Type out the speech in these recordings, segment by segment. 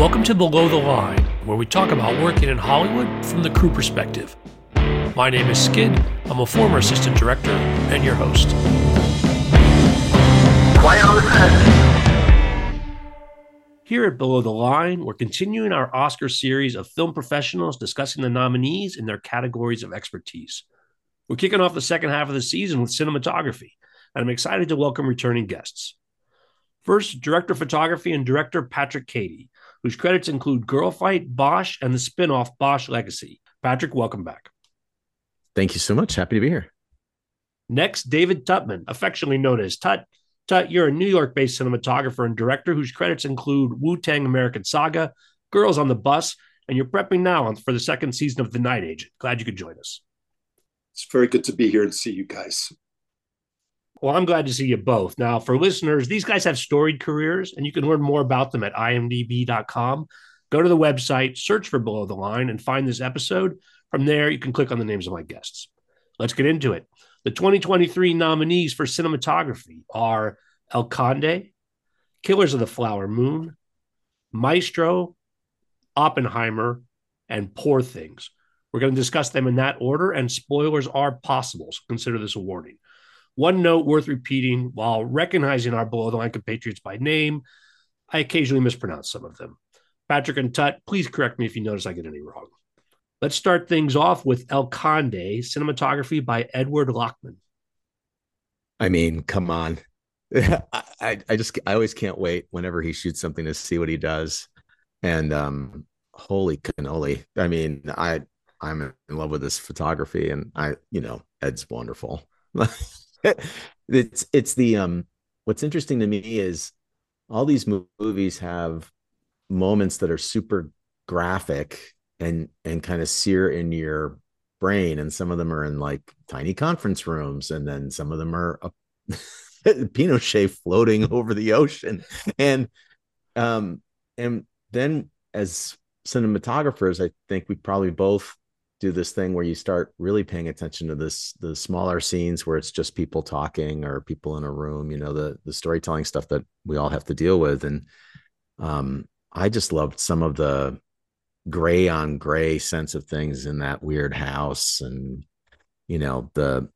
Welcome to Below the Line, where we talk about working in Hollywood from the crew perspective. My name is Skid. I'm a former assistant director and your host. Quiet on the set. Here at Below the Line, we're continuing our Oscar series of film professionals discussing the nominees in their categories of expertise. We're kicking off the second half of the season with cinematography, and I'm excited to welcome returning guests. First, director of photography and director Patrick Cady, whose credits include Girl Fight, Bosch, and the spin-off Bosch Legacy. Patrick, welcome back. Thank you so much. Happy to be here. Next, David Tuttman, affectionately known as Tut. Tut, you're a New York based cinematographer and director whose credits include Wu Tang American Saga, Girls on the Bus, and you're prepping now for the second season of The Night Agent. Glad you could join us. It's very good to be here and see you guys. Well, I'm glad to see you both. Now, for listeners, these guys have storied careers, and you can learn more about them at imdb.com. Go to the website, search for Below the Line, and find this episode. From there, you can click on the names of my guests. Let's get into it. The 2023 nominees for cinematography are El Conde, Killers of the Flower Moon, Maestro, Oppenheimer, and Poor Things. We're going to discuss them in that order, and spoilers are possible, so consider this a warning. One note worth repeating while recognizing our below the line compatriots by name, I occasionally mispronounce some of them. Patrick and Tut, please correct me if you notice I get any wrong. Let's start things off with El Conde, cinematography by Edward Lachman. I mean, come on. I, I just I always can't wait whenever he shoots something to see what he does. And um holy cannoli. I mean, I I'm in love with this photography and I, you know, Ed's wonderful. it's it's the um what's interesting to me is all these movies have moments that are super graphic and and kind of sear in your brain and some of them are in like tiny conference rooms and then some of them are a pinochet floating over the ocean. And um and then as cinematographers i think we probably both do this thing where you start really paying attention to this the smaller scenes where it's just people talking or people in a room you know the the storytelling stuff that we all have to deal with. And um i just loved some of the gray on gray sense of things in that weird house and you know the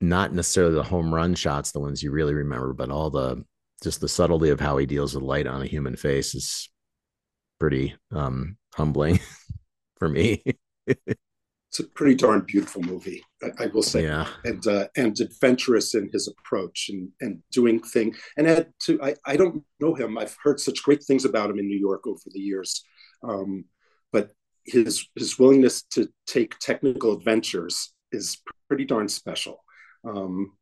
not necessarily the home run shots the ones you really remember but all the just the subtlety of how he deals with light on a human face is pretty um humbling for me it's a pretty darn beautiful movie, I, I will say. Yeah. And uh, and adventurous in his approach and and doing thing. And to I, I don't know him. I've heard such great things about him in New York over the years. Um, but his his willingness to take technical adventures is pretty darn special. Um,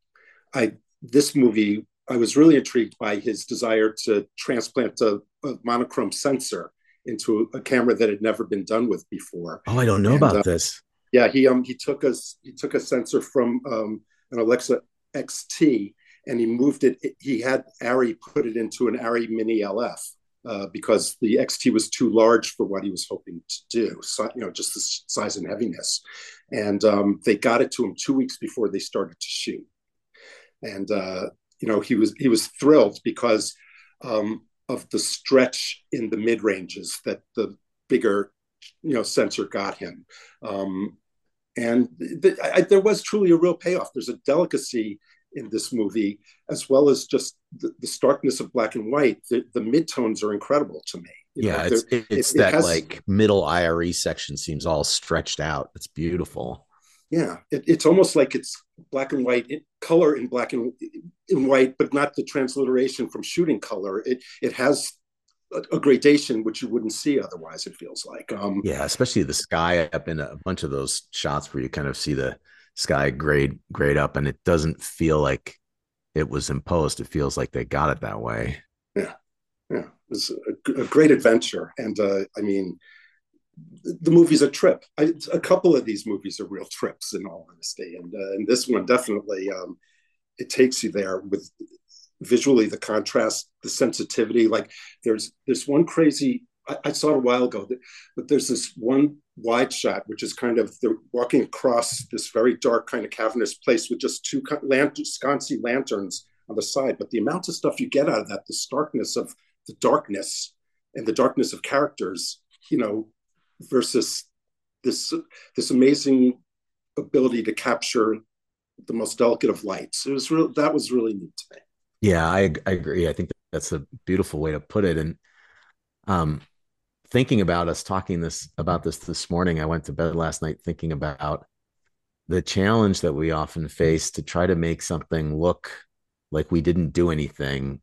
I this movie I was really intrigued by his desire to transplant a, a monochrome sensor into a camera that had never been done with before. Oh, I don't know and, about uh, this yeah, he um he took a he took a sensor from um, an Alexa XT and he moved it. He had Arri put it into an Arri Mini LF uh, because the XT was too large for what he was hoping to do. So you know, just the size and heaviness. And um, they got it to him two weeks before they started to shoot. And uh, you know, he was he was thrilled because um, of the stretch in the mid ranges that the bigger you know sensor got him. Um, and th- I, there was truly a real payoff. There's a delicacy in this movie, as well as just the, the starkness of black and white. The, the midtones are incredible to me. You yeah, know, it's, it's it, that it has, like middle IRE section seems all stretched out. It's beautiful. Yeah, it, it's almost like it's black and white color in black and in white, but not the transliteration from shooting color. It it has a, gradation which you wouldn't see otherwise. It feels like. Um, yeah, especially the sky up in a bunch of those shots where you kind of see the sky grade grade up, and it doesn't feel like it was imposed. It feels like they got it that way. Yeah, yeah, it's a, a great adventure, and uh, I mean, the movie's a trip. I, a couple of these movies are real trips, in all honesty, and uh, and this one definitely um, it takes you there with visually the contrast the sensitivity like there's this one crazy I, I, saw it a while ago but there's this one wide shot which is kind of they're walking across this very dark kind of cavernous place with just two lantern, sconcy lanterns on the side but the amount of stuff you get out of that the starkness of the darkness and the darkness of characters, you know, versus this this amazing ability to capture the most delicate of lights. It was real. That was really neat to me. Yeah, I I agree. I think that's a beautiful way to put it. And um, thinking about us talking this about this this morning, I went to bed last night thinking about the challenge that we often face to try to make something look like we didn't do anything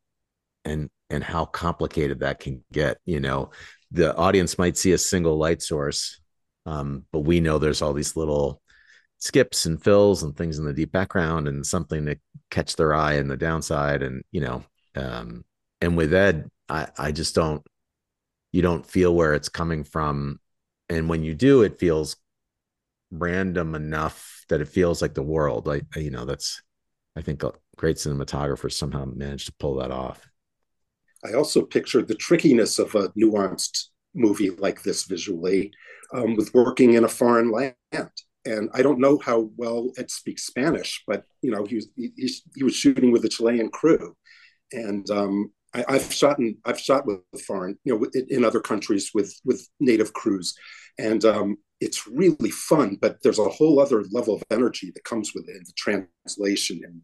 and and how complicated that can get you know the audience might see a single light source um, but we know there's all these little skips and fills and things in the deep background and something to catch their eye in the downside and you know um, and with ed i i just don't you don't feel where it's coming from. And when you do it feels random enough that it feels like the world. Like you know that's i think great cinematographers somehow managed to pull that off. I also pictured the trickiness of a nuanced movie like this visually um, with working in a foreign land and I don't know how well Ed speaks Spanish, but you know he was he, he was shooting with a Chilean crew, and um, I, have shot in I've shot with foreign you know in other countries with with native crews, and um, it's really fun. But there's a whole other level of energy that comes with it, the translation and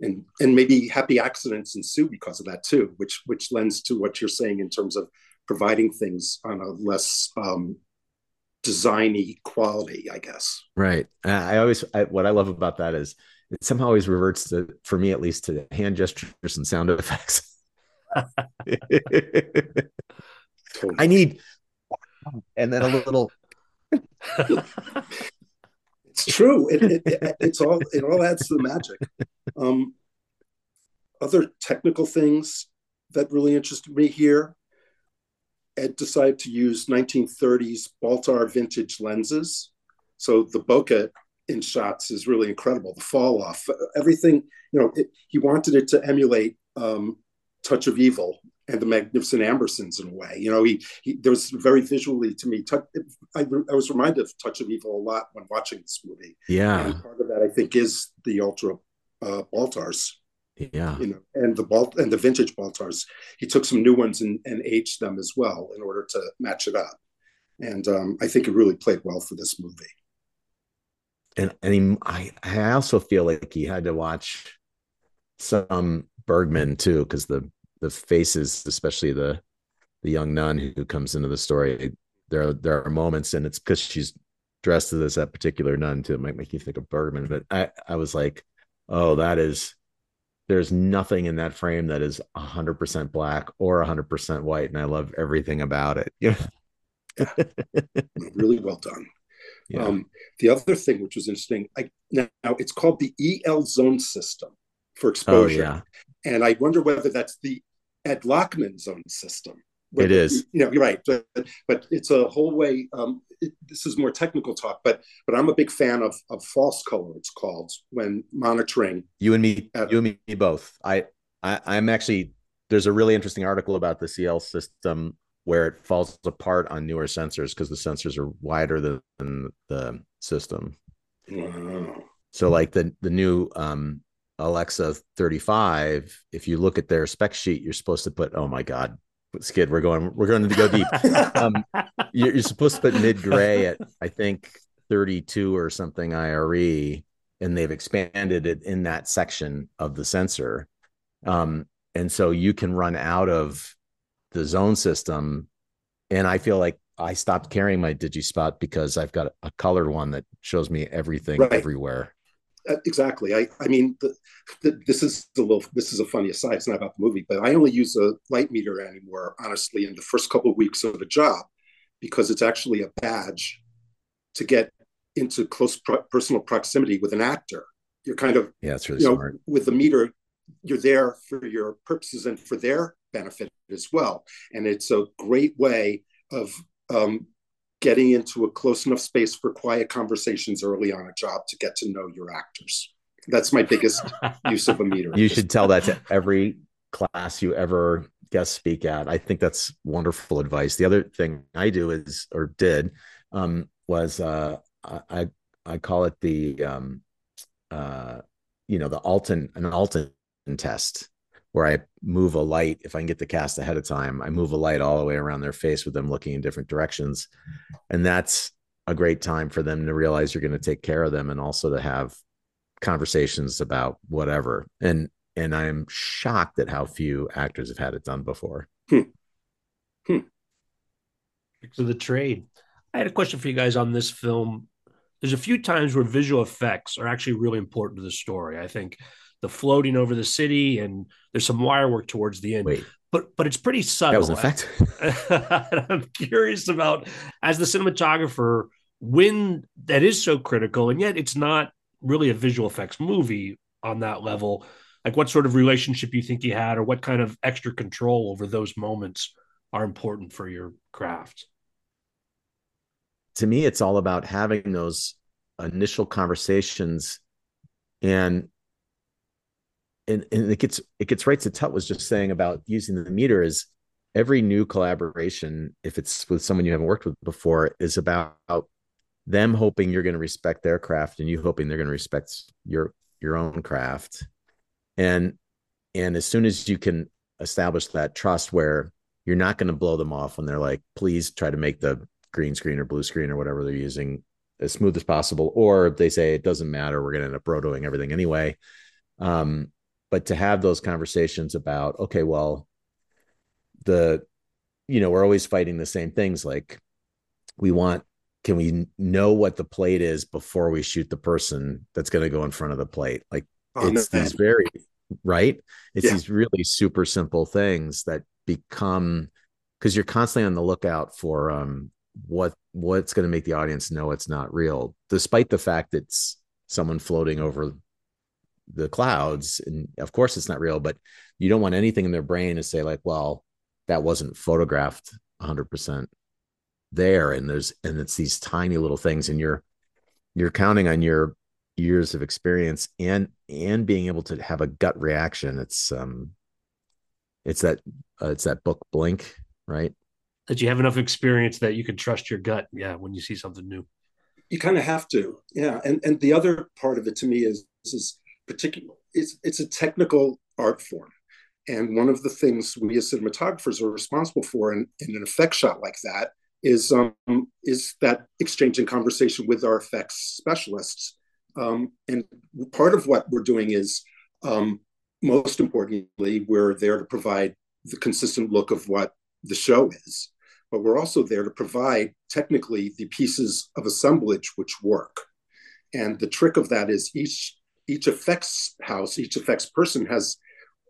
and and maybe happy accidents ensue because of that too, which which lends to what you're saying in terms of providing things on a less um, designy quality, I guess. Right. I always I, what I love about that is it somehow always reverts to, for me at least, to hand gestures and sound effects. I need, and then a little. it's true. It, it, it, it's all it all adds to the magic. Um, other technical things that really interested me here Ed decided to use 1930s Baltar vintage lenses. So the bokeh in shots is really incredible. The fall off, everything, you know, it, he wanted it to emulate um, Touch of Evil and the Magnificent Ambersons in a way. You know, he, he there was very visually to me. Touch, I, I, was reminded of Touch of Evil a lot when watching this movie. Yeah, and part of that I think is the ultra uh, Baltars. Yeah. You know, and the ball and the vintage Baltars, he took some new ones and, and aged them as well in order to match it up. And um, I think it really played well for this movie. And and he, I I also feel like he had to watch some Bergman too, because the the faces, especially the the young nun who comes into the story, there are, there are moments, and it's because she's dressed as that particular nun too. It might make you think of Bergman, but I I was like, oh, that is there's nothing in that frame that is 100% black or 100% white and i love everything about it yeah, yeah. really well done yeah. Um, the other thing which was interesting I, now it's called the el zone system for exposure oh, yeah. and i wonder whether that's the ed lachman zone system it is you know you're right but, but it's a whole way um, it, this is more technical talk but but i'm a big fan of of false color it's called when monitoring. You and me at, you and me both. I, I i'm actually there's a really interesting article about the cl system where it falls apart on newer sensors because the sensors are wider than the system. Wow. so like the the new um alexa 35 if you look at their spec sheet you're supposed to put oh my god skid we're going we're going to go deep. Um, you're, you're, supposed to put mid gray at i think 32 or something ire and they've expanded it in that section of the sensor. Um, and so you can run out of the zone system and i feel like i stopped carrying my digispot because i've got a colored one that shows me everything right. everywhere exactly. I, I mean, the, the, this is a little, this is a funny aside. It's not about the movie, but I only use a light meter anymore, honestly, in the first couple of weeks of a job, because it's actually a badge to get into close pro- personal proximity with an actor. You're kind of, yeah, it's really you know, smart. With the meter, you're there for your purposes and for their benefit as well. And it's a great way of um, getting into a close enough space for quiet conversations early on a job to get to know your actors. That's my biggest use of a meter. You should tell that to every class you ever guest speak at. I think that's wonderful advice. The other thing I do is or did um, was uh, I I call it the um, uh, you know the Alton an Alton test where I move a light. If I can get the cast ahead of time, I move a light all the way around their face with them looking in different directions. And that's a great time for them to realize you're going to take care of them and also to have conversations about whatever. And and I'm shocked at how few actors have had it done before. Hmm. Hmm. To the trade. I had a question for you guys on this film. There's a few times where visual effects are actually really important to the story. I think the floating over the city and there's some wire work towards the end. Wait, But but it's pretty subtle. that was an effect. I'm curious about as the cinematographer when that is so critical and yet it's not really a visual effects movie on that level like what sort of relationship you think you had or what kind of extra control over those moments are important for your craft to me, it's all about having those initial conversations and and, and it gets it gets right to Tut was just saying about using the meter is every new collaboration, if it's with someone you haven't worked with before, is about them hoping you're going to respect their craft and you hoping they're going to respect your your own craft. And and as soon as you can establish that trust where you're not going to blow them off when they're like, please try to make the green screen or blue screen or whatever they're using as smooth as possible, or they say it doesn't matter, we're going to end up rotoing everything anyway. Um, but to have those conversations about, okay, well, the, you know, we're always fighting the same things. Like we want, can we know what the plate is before we shoot the person that's going to go in front of the plate? Like Oh, it's man. these very, right? It's Yeah. these really super simple things that become, because you're constantly on the lookout for um, what what's going to make the audience know it's not real, despite the fact it's someone floating over the clouds. And of course, it's not real, but you don't want anything in their brain to say like, "Well, that wasn't photographed 100 percent there." And there's and it's these tiny little things, and you're you're counting on your years of experience and and being able to have a gut reaction. It's um, it's that uh, it's that book Blink, right? that you have enough experience that you can trust your gut yeah when you see something new you kind of have to yeah and and the other part of it to me is is particular it's it's a technical art form. And one of the things we as cinematographers are responsible for in, in an effect shot like that is um is that exchange and conversation with our effects specialists. Um and part of what we're doing is um most importantly we're there to provide the consistent look of what the show is. But we're also there to provide technically the pieces of assemblage which work. And the trick of that is each each effects house, each effects person has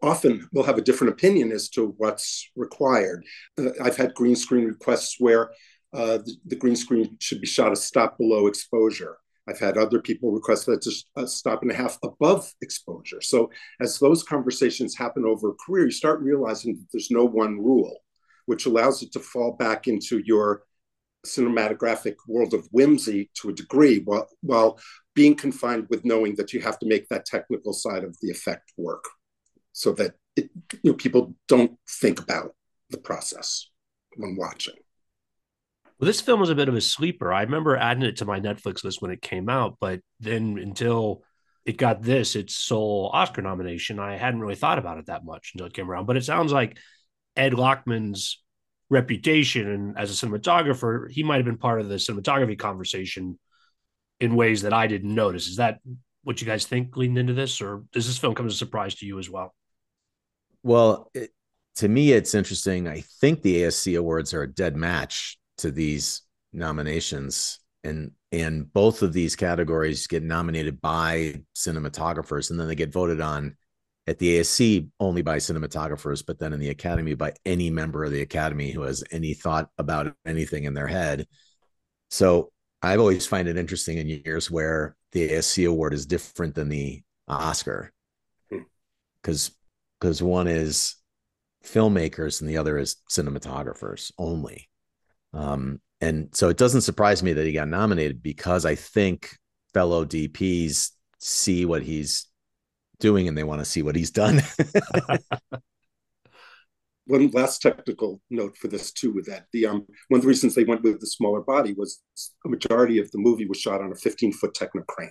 often will have a different opinion as to what's required. Uh, I've had green screen requests where uh, the, the, green screen should be shot a stop below exposure. I've had other people request that to a stop and a half above exposure. So as those conversations happen over a career, you start realizing that there's no one rule which allows it to fall back into your cinematographic world of whimsy to a degree while, while being confined with knowing that you have to make that technical side of the effect work so that it, you know, people don't think about the process when watching. Well, this film was a bit of a sleeper. I remember adding it to my Netflix list when it came out, but then until it got this, its sole Oscar nomination, I hadn't really thought about it that much until it came around. But it sounds like Ed Lachman's reputation as a cinematographer, he might have been part of the cinematography conversation in ways that I didn't notice. Is that what you guys think leading into this, or does this film come as a surprise to you as well? Well, it, to me, it's interesting. I think the ASC awards are a dead match to these nominations, and and both of these categories get nominated by cinematographers, and then they get voted on at the ASC only by cinematographers, but then in the Academy by any member of the Academy who has any thought about anything in their head. So I've always find it interesting in years where the ASC award is different than the Oscar, because because one is filmmakers and the other is cinematographers only. Um, and so it doesn't surprise me that he got nominated because I think fellow DPs see what he's doing and they want to see what he's done. One last technical note for this too, with that the um one of the reasons they went with the smaller body was a majority of the movie was shot on a 15 foot Technocrane,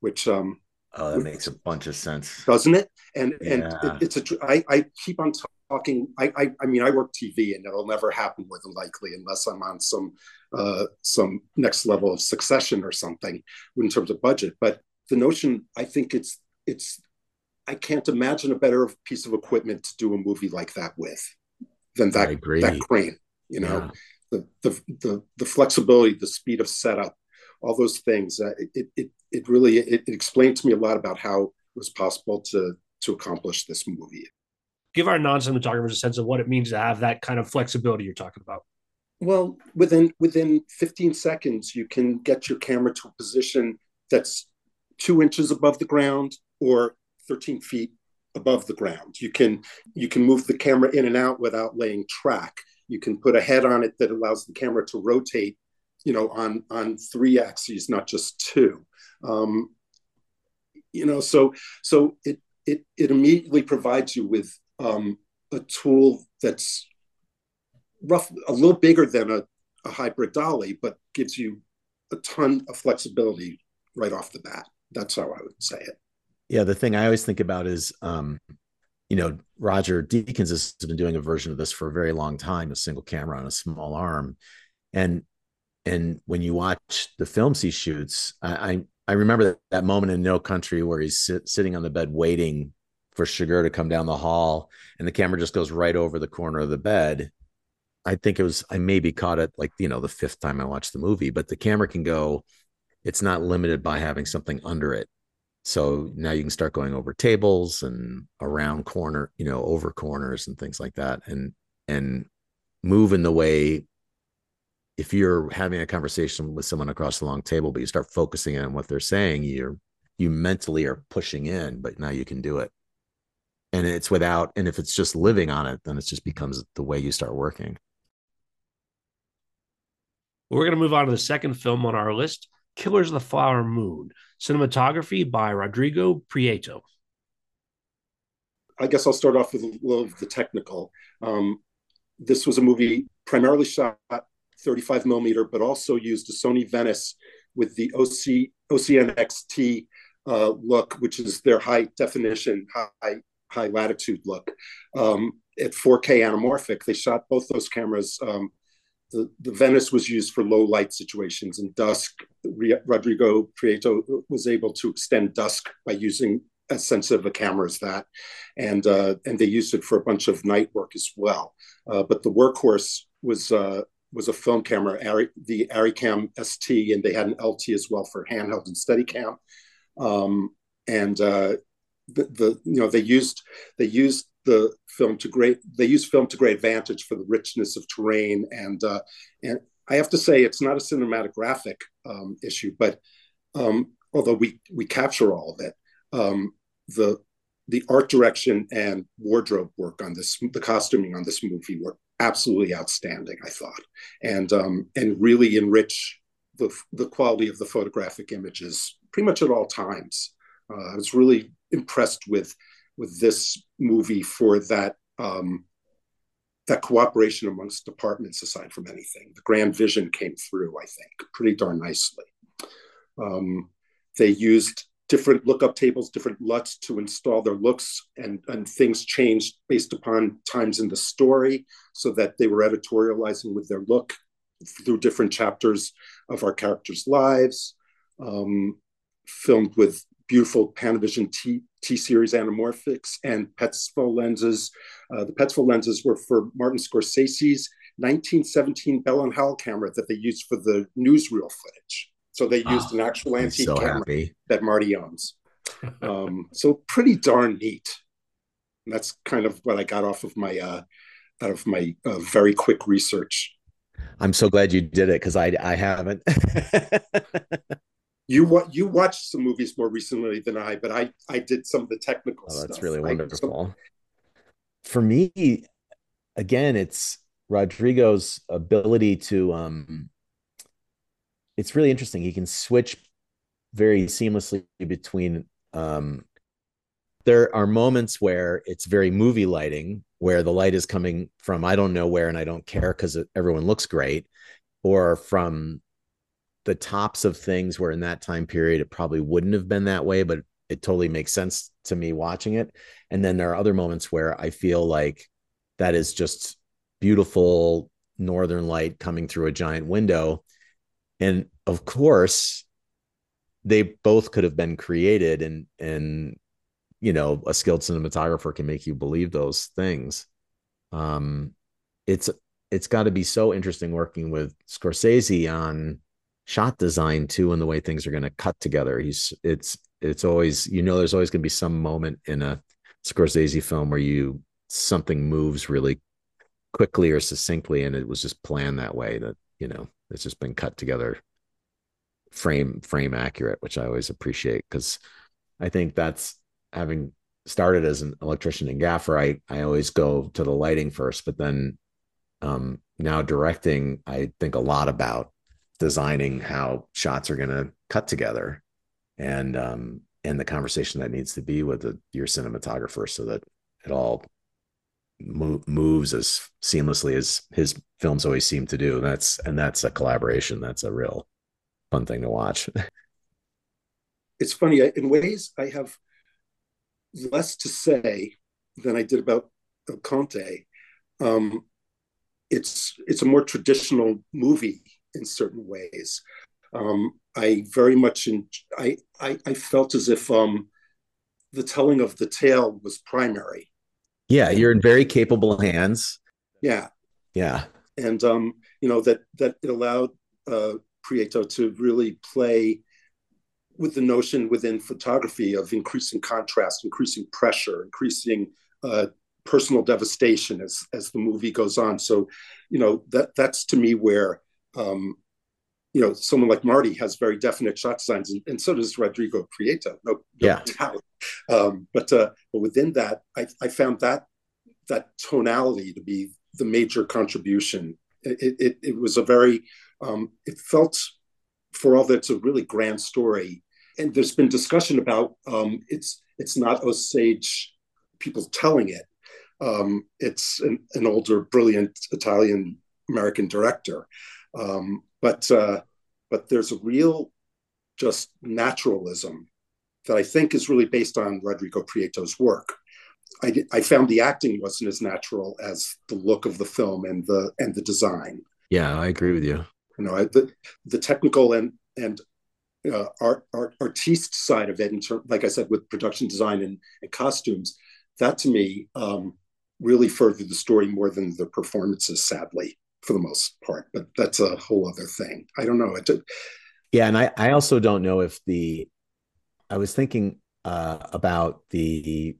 which um Oh, that makes a bunch of sense. doesn't it? And and it, it's a I, I keep on talking. I, I I mean I work TV and it'll never happen more than likely unless I'm on some uh, some next level of succession or something in terms of budget. But the notion, I think it's it's I can't imagine a better piece of equipment to do a movie like that with than that that crane. You know, Yeah. the, the the the flexibility, the speed of setup, all those things. Uh, it it it really it, it explained to me a lot about how it was possible to to accomplish this movie. Give our non-cinematographers a sense of what it means to have that kind of flexibility you're talking about. Well, within within 15 seconds, you can get your camera to a position that's two inches above the ground or 13 feet above the ground. You can you can move the camera in and out without laying track. You can put a head on it that allows the camera to rotate, you know, on on three axes, not just two. Um, you know, so so it it it immediately provides you with um, a tool that's rough a little bigger than a, a hybrid dolly, but gives you a ton of flexibility right off the bat. That's how I would say it. Yeah, the thing I always think about is, um, you know, Roger Deakins has been doing a version of this for a very long time, a single camera on a small arm, and and when you watch the films he shoots, I I, I remember that, that moment in No Country where he's sit, sitting on the bed waiting for Chigurh to come down the hall, and the camera just goes right over the corner of the bed. I think it was I maybe caught it like you know the fifth time I watched the movie, but the camera can go. It's not limited by having something under it. So now you can start going over tables and around corner, you know, over corners and things like that, and and move in the way. If you're having a conversation with someone across the long table, but you start focusing on what they're saying, you're you mentally are pushing in, but now you can do it. And it's without, and if it's just living on it, then it just becomes the way you start working. We're going to move on to the second film on our list Killers of the Flower Moon, cinematography by Rodrigo Prieto. I guess I'll start off with a little of the technical. Um, this was a movie primarily shot 35 millimeter, but also used a Sony Venice with the OC OCNXT uh, look, which is their high definition, high high latitude look. Um, at 4K anamorphic, they shot both those cameras. Um, the, the Venice was used for low light situations and dusk. Rodrigo Prieto was able to extend dusk by using as sensitive a camera as that, and uh, and they used it for a bunch of night work as well. Uh, but the workhorse was uh, was a film camera, the Arricam ST, and they had an LT as well for handheld and Steadicam. Um, and uh, the, the you know they used they used the film to great they use film to great advantage for the richness of terrain and uh, and I have to say it's not a cinematographic um, issue, but um, although we we capture all of it, um, the the art direction and wardrobe work on this, the costuming on this movie were absolutely outstanding. I thought, and um, and really enrich the the quality of the photographic images pretty much at all times. Uh, I was really impressed with with this movie for that um, that cooperation amongst departments aside from anything. The grand vision came through, I think, pretty darn nicely. Um, they used different lookup tables, different LUTs to install their looks, and, and things changed based upon times in the story so that they were editorializing with their look through different chapters of our characters' lives. Um, filmed with beautiful Panavision T, T series anamorphics and Petzval lenses. Uh, the Petzval lenses were for Martin Scorsese's 1917 Bell and Howell camera that they used for the newsreel footage. So they used Oh, an actual antique so camera happy. that Marty owns. Um, so pretty darn neat. And that's kind of what I got off of my uh, out of my uh, very quick research. I'm so glad you did it because I I haven't. You what you watched some movies more recently than I, but I I did some of the technical Oh, stuff. that's really wonderful. For me, again, it's Rodrigo's ability to um it's really interesting. He can switch very seamlessly between um there are moments where it's very movie lighting where the light is coming from I don't know where and I don't care because everyone looks great or from the tops of things where in that time period it probably wouldn't have been that way but it totally makes sense to me watching it. And then there are other moments where I feel like that is just beautiful northern light coming through a giant window. And of course, they both could have been created and and you know a skilled cinematographer can make you believe those things um it's it's got to be so interesting working with Scorsese on shot design too and the way things are going to cut together. He's it's it's always you know there's always going to be some moment in a Scorsese film where you something moves really quickly or succinctly and it was just planned that way that you know it's just been cut together frame frame accurate which i always appreciate because i think that's having started as an electrician and gaffer i i always go to the lighting first but then um now directing i think a lot about designing how shots are going to cut together and um and the conversation that needs to be with the, your cinematographer so that it all mo- moves as seamlessly as his films always seem to do. That's and that's a collaboration. That's a real fun thing to watch. it's funny in ways I have less to say than I did about Conde. Um, it's it's a more traditional movie in certain ways. Um, I very much in, I, I I felt as if um, the telling of the tale was primary. Yeah, you're in very capable hands. Yeah, yeah, and um, you know that that it allowed uh, Prieto to really play with the notion within photography of increasing contrast, increasing pressure, increasing uh, personal devastation as as the movie goes on. So, you know that that's to me where um, you know someone like Marty has very definite shot designs, and, and so does Rodrigo Prieto. No, no yeah. doubt. Um, but uh, but within that, I, I found that that tonality to be the major contribution. It, it, it was a very um, it felt for all that it's a really grand story and there's been discussion about um, it's it's not Osage people telling it. Um, it's an, an, older, brilliant Italian American director, um, but uh, but there's a real just naturalism that I think is really based on Rodrigo Prieto's work. I, I found the acting wasn't as natural as the look of the film and the and the design. Yeah, I agree with you. You know, I, the the technical and and uh, art, art artiste side of it, in term, like I said, with production design and, and costumes, that to me um, really furthered the story more than the performances, sadly, for the most part. But that's a whole other thing. I don't know. It, yeah, and I, I also don't know if the. I was thinking uh, about the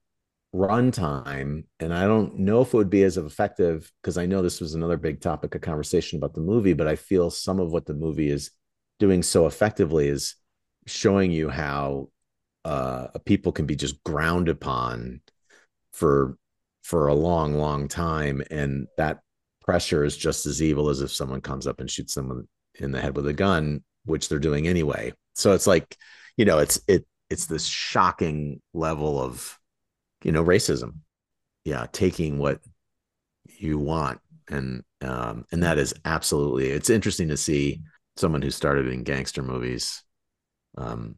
runtime, and I don't know if it would be as effective because I know this was another big topic of conversation about the movie. But I feel some of what the movie is doing so effectively is showing you how uh, people can be just ground upon for for a long, long time, and that pressure is just as evil as if someone comes up and shoots someone in the head with a gun, which they're doing anyway. So it's like, you know, it's it it's this shocking level of, you know, racism. Yeah, taking what you want and um and that is absolutely it's interesting to see someone who started in gangster movies um,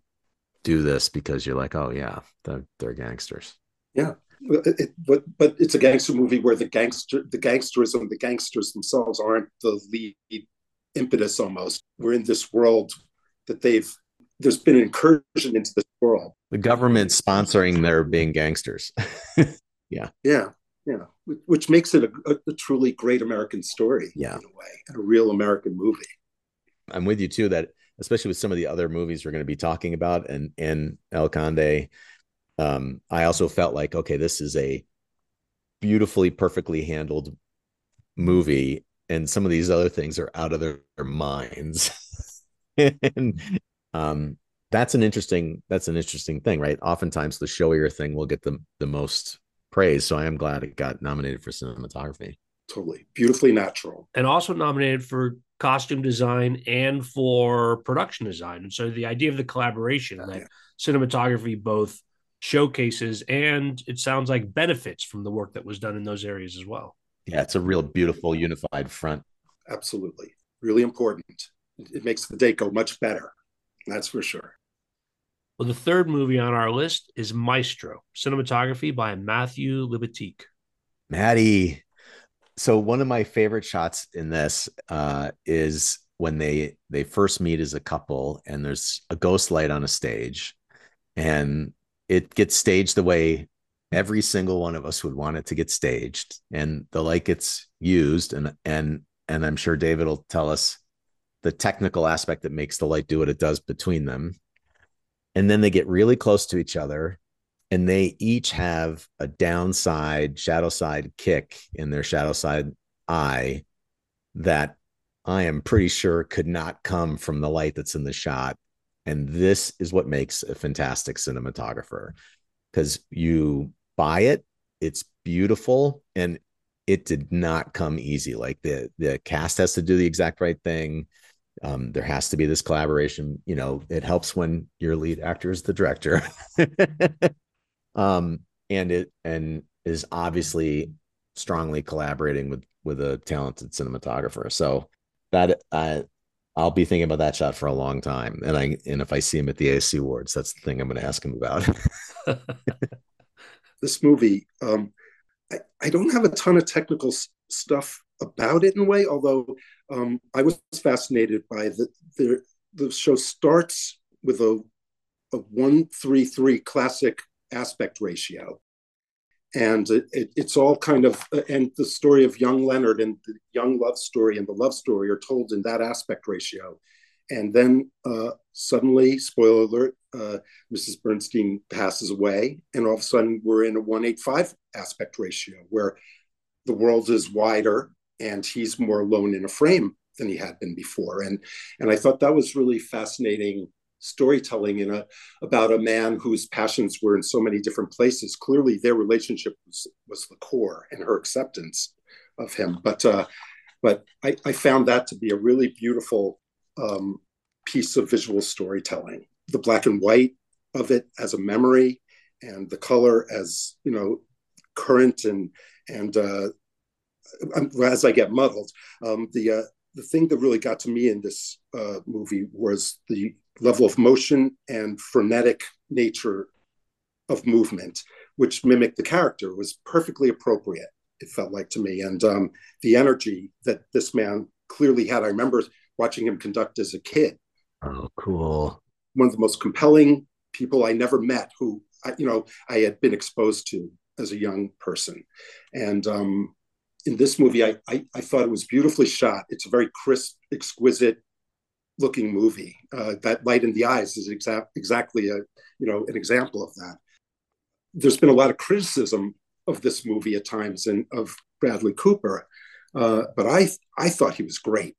do this because you're like, oh yeah, they're, they're gangsters. Yeah, it, but but it's a gangster movie where the gangster, the gangsterism, the gangsters themselves aren't the lead impetus. Almost, we're in this world that they've. There's been an incursion into this world. The government sponsoring their being gangsters. yeah. Yeah. Yeah. Which makes it a, a, truly great American story. Yeah. In a way, and a real American movie. I'm with you too that especially with some of the other movies we're going to be talking about and and El Conde, um, I also felt like okay, this is a beautifully, perfectly handled movie, and some of these other things are out of their, their minds. and um, that's an interesting that's an interesting thing, right? Oftentimes, the showier thing will get the the most praise. So I am glad it got nominated for cinematography. Totally beautifully natural, and also nominated for costume design and for production design. And so the idea of the collaboration that yeah. cinematography both showcases and it sounds like benefits from the work that was done in those areas as well. Yeah, it's a real beautiful unified front. Absolutely. Really important. It makes the day go much better. That's for sure. Well, the third movie on our list is Maestro, cinematography by Matthew Libatique. Maddie. So one of my favorite shots in this uh, is when they they first meet as a couple, and there's a ghost light on a stage, and it gets staged the way every single one of us would want it to get staged, and the light gets used, and and and I'm sure David will tell us the technical aspect that makes the light do what it does between them. And then they get really close to each other and they each have a downside shadow side kick in their shadow side eye that I am pretty sure could not come from the light that's in the shot. And this is what makes a fantastic cinematographer because you buy it, it's beautiful, and it did not come easy. Like the the cast has to do the exact right thing. Um, there has to be this collaboration. You know, it helps when your lead actor is the director. um, and it and is obviously strongly collaborating with with a talented cinematographer. So that I I'll be thinking about that shot for a long time. And I and if I see him at the ASC Awards, that's the thing I'm going to ask him about. this movie, um, I, I don't have a ton of technical s- stuff about it in a way, although um, I was fascinated by the, the the show starts with a a one three three classic aspect ratio, and it, it, it's all kind of and the story of young Leonard and the young love story and the love story are told in that aspect ratio, and then uh, suddenly, spoiler alert, uh, Mrs. Bernstein passes away, and all of a sudden we're in a one eight five aspect ratio where the world is wider and he's more alone in a frame than he had been before. And and I thought that was really fascinating storytelling in a about a man whose passions were in so many different places. Clearly, their relationship was was the core and her acceptance of him. But uh, but I, I found that to be a really beautiful um, piece of visual storytelling. The black and white of it as a memory, and the color as you know current and and uh, as I get muddled, um, the uh, the thing that really got to me in this uh, movie was the level of motion and frenetic nature of movement, which mimicked the character, was perfectly appropriate. It felt like to me, and um, the energy that this man clearly had. I remember watching him conduct as a kid. Oh, cool! One of the most compelling people I never met, who I, you know I had been exposed to as a young person, and um, in this movie, I, I, I thought it was beautifully shot. It's a very crisp, exquisite looking movie. Uh, that light in the eyes is exa- exactly a you know an example of that. There's been a lot of criticism of this movie at times and of Bradley Cooper, uh, but I I thought he was great,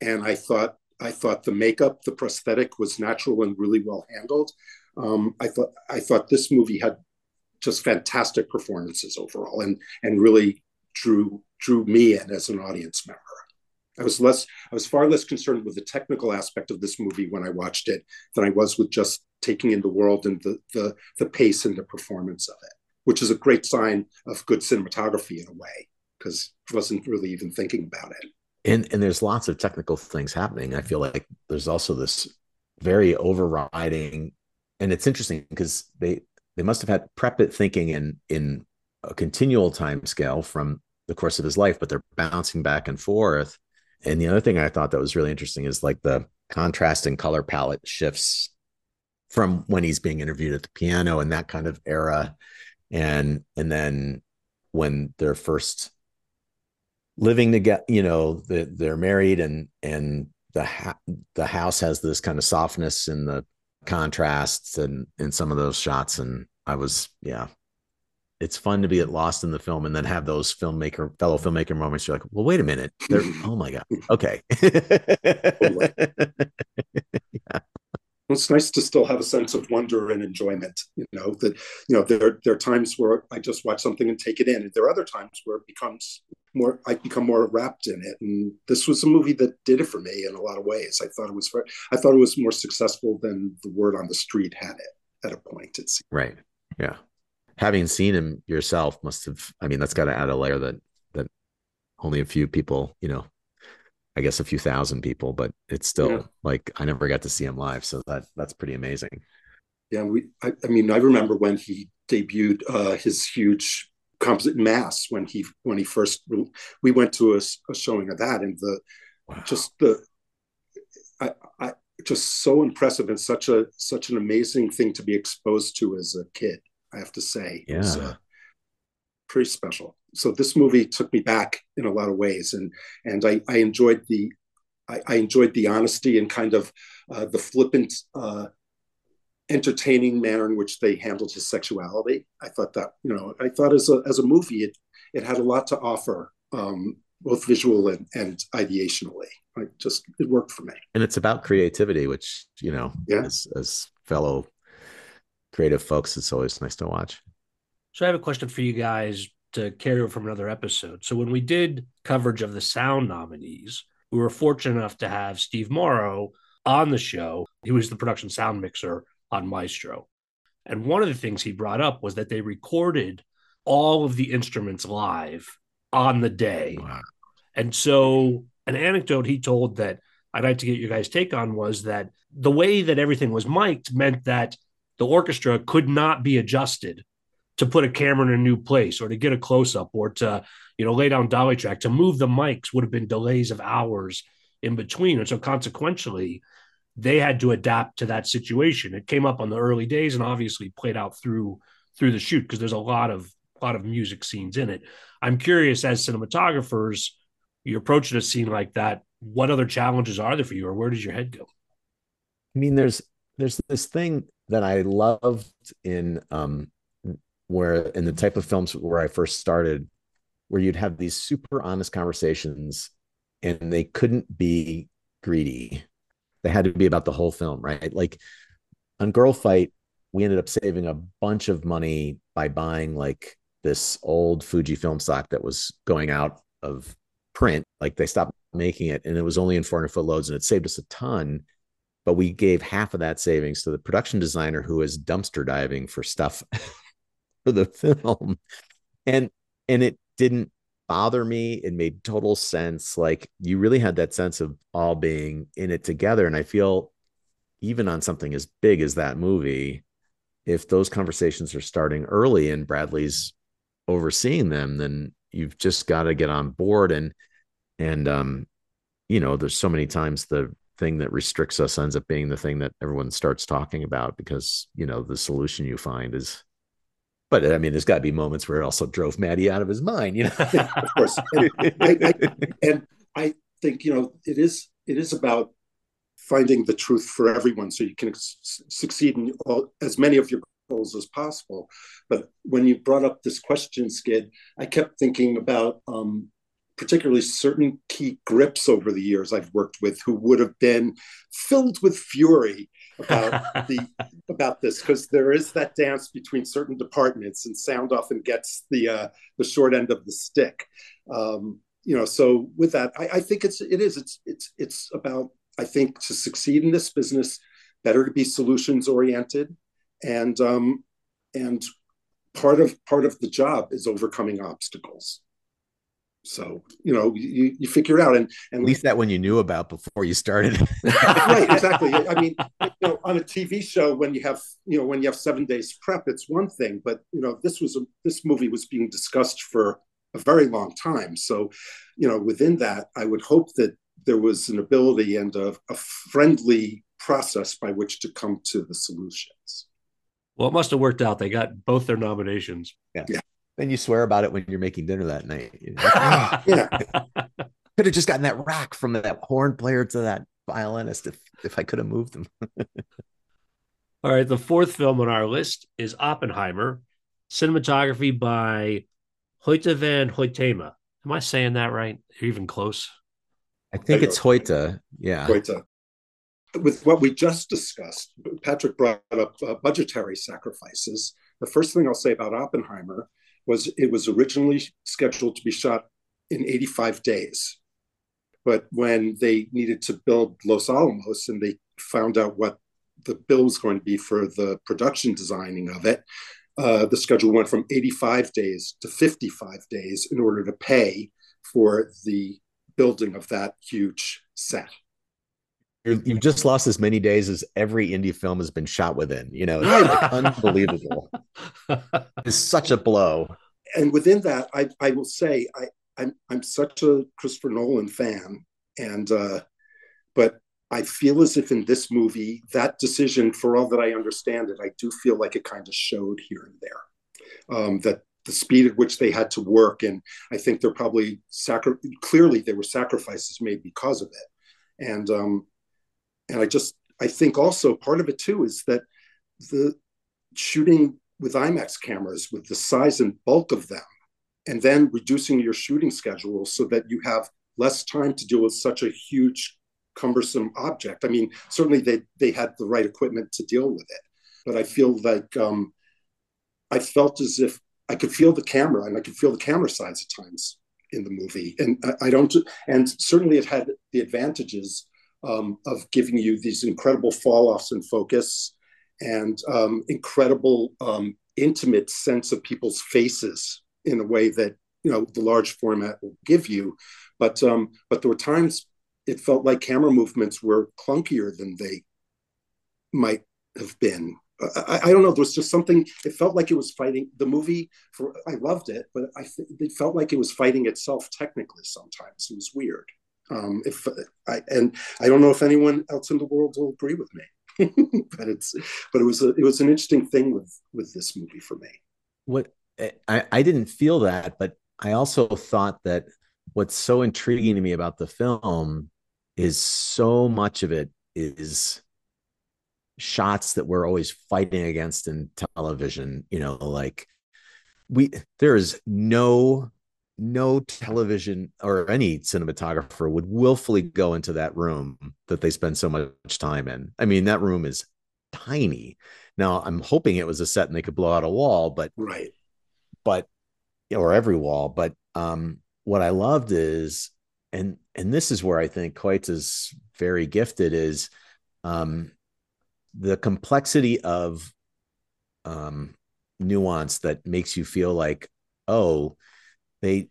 and I thought I thought the makeup, the prosthetic was natural and really well handled. Um, I thought I thought this movie had just fantastic performances overall, and and really drew drew me in as an audience member. I was less I was far less concerned with the technical aspect of this movie when I watched it than I was with just taking in the world and the the, the pace and the performance of it, which is a great sign of good cinematography in a way because I wasn't really even thinking about it. And and there's lots of technical things happening. I feel like there's also this very overriding, and it's interesting because they they must have had prep it thinking in in a continual time scale from the course of his life, but they're bouncing back and forth. And the other thing I thought that was really interesting is like the contrast and color palette shifts from when he's being interviewed at the piano and that kind of era. And and then when they're first living together, you know, the, they're married and and the ha- the house has this kind of softness in the contrasts and in some of those shots. And I was, yeah, it's fun to be lost in the film and then have those filmmaker fellow filmmaker moments. You're like, well, wait a minute. They're, oh my god. Okay. yeah. It's nice to still have a sense of wonder and enjoyment. You know that you know there there are times where I just watch something and take it in. And there are other times where it becomes more. I become more wrapped in it. And this was a movie that did it for me in a lot of ways. I thought it was I thought it was more successful than the word on the street had it at a point. It's right. Yeah having seen him yourself must have i mean that's got to add a layer that that only a few people you know i guess a few thousand people but it's still yeah. like i never got to see him live so that that's pretty amazing Yeah, we. I, I mean, I remember when he debuted uh, his huge composite mass when he when he first we went to a, a showing of that and the wow. just the I, I just so impressive and such a such an amazing thing to be exposed to as a kid. I have to say, yeah, was, uh, pretty special. So this movie took me back in a lot of ways, and and I, I enjoyed the I, I enjoyed the honesty and kind of uh, the flippant uh, entertaining manner in which they handled his sexuality. I thought that you know I thought as a as a movie it it had a lot to offer, um, both visual and, and ideationally. I just it worked for me. And it's about creativity, which you know, yeah. as, as fellow creative folks, it's always nice to watch. So I have a question for you guys to carry over from another episode. So when we did coverage of the sound nominees, we were fortunate enough to have Steve Morrow on the show. He was the production sound mixer on Maestro. And one of the things he brought up was that they recorded all of the instruments live on the day. Wow. And so, an anecdote he told that I'd like to get your guys' take on was that the way that everything was mic'd meant that the orchestra could not be adjusted to put a camera in a new place or to get a close up or to, you know, lay down dolly track. To move the mics would have been delays of hours in between. And so, consequentially, they had to adapt to that situation. It came up on the early days and obviously played out through through the shoot because there's a lot of a lot of music scenes in it. I'm curious as cinematographers, you approach a scene like that, what other challenges are there for you or where does your head go? I mean, there's there's this thing that I loved in um where in the type of films where I first started, where you'd have these super honest conversations and they couldn't be greedy they had to be about the whole film, right? Like on Girl Fight, we ended up saving a bunch of money by buying like this old Fuji film stock that was going out of print. Like they stopped making it and it was only in 400 foot loads and it saved us a ton. But we gave half of that savings to the production designer who was dumpster diving for stuff for the film. And and it didn't bother me. It made total sense. Like you really had that sense of all being in it together. And I feel even on something as big as that movie, if those conversations are starting early and Bradley's overseeing them, then you've just got to get on board. And and um, you know, there's so many times the thing that restricts us ends up being the thing that everyone starts talking about because you know the solution you find is but I mean, there's got to be moments where it also drove Matty out of his mind, you know. of course, and I, I, and I think you know it is it is about finding the truth for everyone, so you can succeed in all, as many of your goals as possible. But when you brought up this question, Skid, I kept thinking about um, particularly certain key grips over the years I've worked with who would have been filled with fury about the about this because there is that dance between certain departments and sound often gets the uh, the short end of the stick. Um, you know, so with that, I, I think it's it is it's it's it's about I think to succeed in this business, better to be solutions oriented, and um, and part of part of the job is overcoming obstacles so you know you, you figure it out and, and at least that one you knew about before you started. Right exactly. I mean you know on a tv show when you have you know when you have seven days prep it's one thing but you know this was a, this movie was being discussed for a very long time. So you know within that i would hope that there was an ability and a, a friendly process by which to come to the solutions. Well it must have worked out. They got both their nominations. Yeah, yeah. Then you swear about it when you're making dinner that night. yeah. Could have just gotten that rack from that horn player to that violinist if if I could have moved them. All right, the fourth film on our list is Oppenheimer, cinematography by Hoyte van Hoytema. Am I saying that right? Are even close? I think it's Hoyte. Yeah. Hoyte. With what we just discussed, Patrick brought up uh, budgetary sacrifices. The first thing I'll say about Oppenheimer was it was originally scheduled to be shot in 85 days. But when they needed to build Los Alamos and they found out what the bill was going to be for the production designing of it, uh, the schedule went from 85 days to 55 days in order to pay for the building of that huge set. You've just lost as many days as every indie film has been shot within. You know, it's like unbelievable. It's such a blow. and within that, I, I will say I, I'm I'm such a Christopher Nolan fan, and uh, but I feel as if in this movie that decision, for all that I understand it, I do feel like it kind of showed here and there um, that the speed at which they had to work, and I think they're probably sacri- clearly there were sacrifices made because of it, and um, and I just I think also part of it too is that the shooting with IMAX cameras with the size and bulk of them, and then reducing your shooting schedule so that you have less time to deal with such a huge, cumbersome object. I mean, certainly they they had the right equipment to deal with it, but I feel like um, I felt as if I could feel the camera and I could feel the camera size at times in the movie, and I, I don't. And certainly it had the advantages um, of giving you these incredible fall offs in focus and um, incredible um, intimate sense of people's faces in a way that you know the large format will give you but um but there were times it felt like camera movements were clunkier than they might have been I, I don't know. There was just something. It felt like it was fighting the movie. For I loved it, but I it felt like it was fighting itself technically. Sometimes it was weird. Um, if I and I don't know if anyone else in the world will agree with me. but it's but it was a, it was an interesting thing with with this movie for me. What I, I didn't feel that, but I also thought that what's so intriguing to me about the film is so much of it is shots that we're always fighting against in television. You know, like we there is no no television or any cinematographer would willfully go into that room that they spend so much time in. I mean, that room is tiny. Now, I'm hoping it was a set and they could blow out a wall, but right, but or every wall. But um, what I loved is, and and this is where I think Coates is very gifted is um, the complexity of um, nuance that makes you feel like, oh, they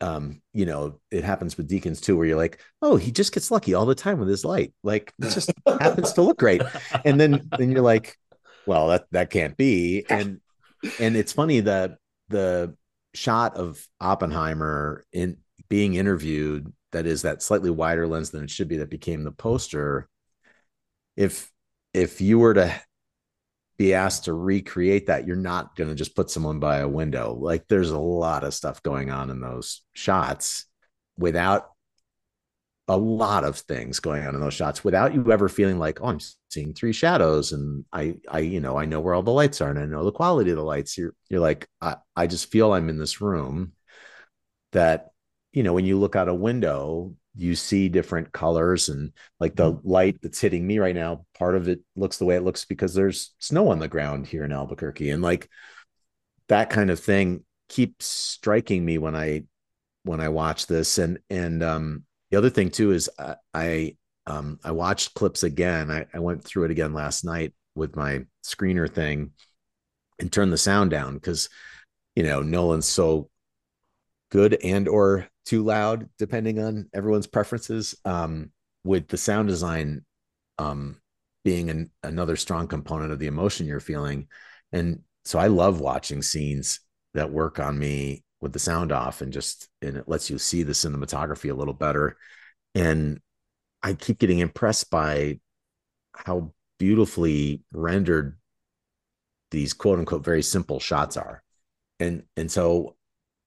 um you know it happens with Deakins too where you're like oh he just gets lucky all the time with his light. Like it just happens to look great. And then then you're like well that that can't be. And and it's funny that the shot of oppenheimer in being interviewed that is that slightly wider lens than it should be that became the poster if if you were to be asked to recreate that, you're not going to just put someone by a window. Like there's a lot of stuff going on in those shots without a lot of things going on in those shots without you ever feeling like, oh, I'm seeing three shadows and I, I, you know, I know where all the lights are and I know the quality of the lights. You're, you're like, I, I just feel I'm in this room that, you know, when you look out a window, you see different colors and like the Mm-hmm. light that's hitting me right now part of it looks the way it looks because there's snow on the ground here in albuquerque. And like that kind of thing keeps striking me when i when i watch this. And and um the other thing too is i, I um i watched clips again. I, I went through it again last night with my screener thing and turned the sound down because you know nolan's so good and or too loud depending on everyone's preferences. Um with the sound design um being an, another strong component of the emotion you're feeling. And so i love watching scenes that work on me with the sound off and just and it lets you see the cinematography a little better. And i keep getting impressed by how beautifully rendered these quote unquote very simple shots are. And and so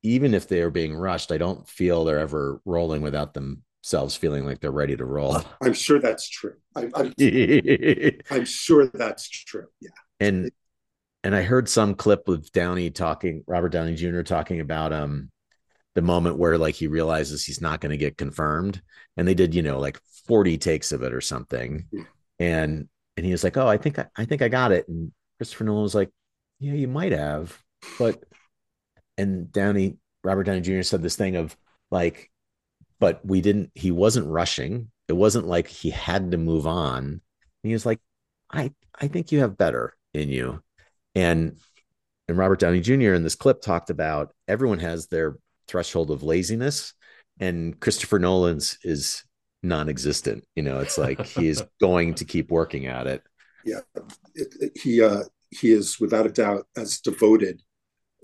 even if they're being rushed, I don't feel they're ever rolling without themselves feeling like they're ready to roll. I'm sure that's true. I'm, I'm, I'm sure that's true. Yeah. and and I heard some clip of Downey talking, Robert Downey Jr. talking about um the moment where like he realizes he's not going to get confirmed, and they did you know like 40 takes of it or something, Yeah. and and he was like, oh, I think I, I think I got it, and Christopher Nolan was like, yeah, you might have, but and Downey, Robert Downey Jr. said this thing of like, but we didn't, he wasn't rushing. It wasn't like he had to move on. And he was like, I, I think you have better in you. And, and Robert Downey Jr. in this clip talked about everyone has their threshold of laziness. And Christopher Nolan's is non-existent. You know, it's like he is going to keep working at it. Yeah, it, it, he uh, he is without a doubt as devoted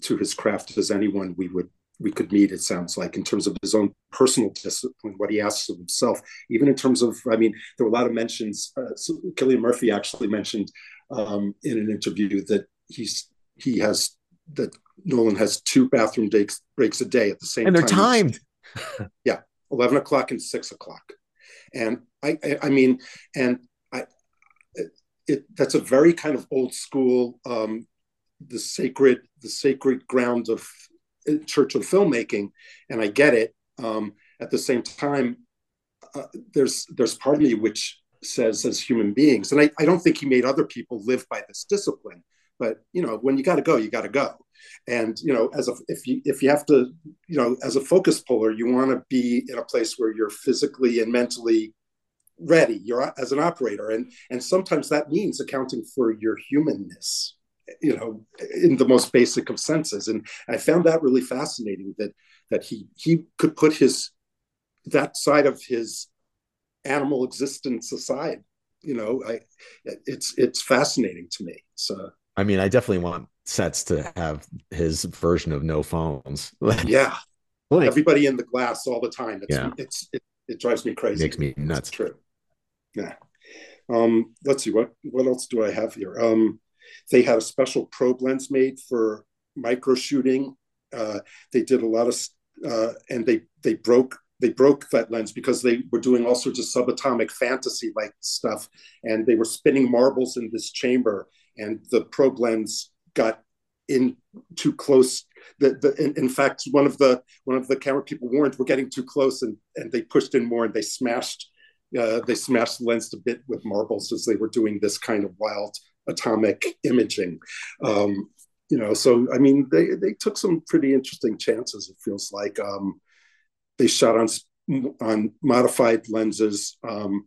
to his craft as anyone we would we could meet. It sounds like in terms of his own personal discipline, what he asks of himself, even in terms of. I mean, there were a lot of mentions. Uh, so Cillian Murphy actually mentioned um, in an interview that he's he has that Nolan has two bathroom breaks breaks a day at the same And they're time. timed. yeah, eleven o'clock and six o'clock, and I, I, I mean, and I, it, it, that's a very kind of old school, um, the sacred, the sacred ground of uh, church of filmmaking, and I get it. Um, at the same time, uh, there's there's part of me which says, as human beings, and I, I don't think he made other people live by this discipline, but you know, when you got to go, you got to go. And you know as a if you if you have to you know as a focus puller you want to be in a place where you're physically and mentally ready. You're as an operator and and sometimes that means accounting for your humanness you know in the most basic of senses and i found that really fascinating that that he he could put his that side of his animal existence aside you know i it's it's fascinating to me so I mean, I definitely want sets to have his version of no phones. yeah Like, everybody in the glass all the time it's Yeah. it's it, it drives me crazy makes me It's nuts. true. Yeah. Um, let's see what what else do I have here. Um, they had a special probe lens made for micro shooting. Uh, they did a lot of uh, and they they broke they broke that lens because they were doing all sorts of subatomic fantasy like stuff and they were spinning marbles in this chamber and the probe lens got in too close the, the in, in fact one of the one of the camera people warned we're getting too close and and they pushed in more and they smashed uh, they smashed the lens to bit with marbles as they were doing this kind of wild atomic imaging um, you know so i mean they they took some pretty interesting chances it feels like um, they shot on on modified lenses um,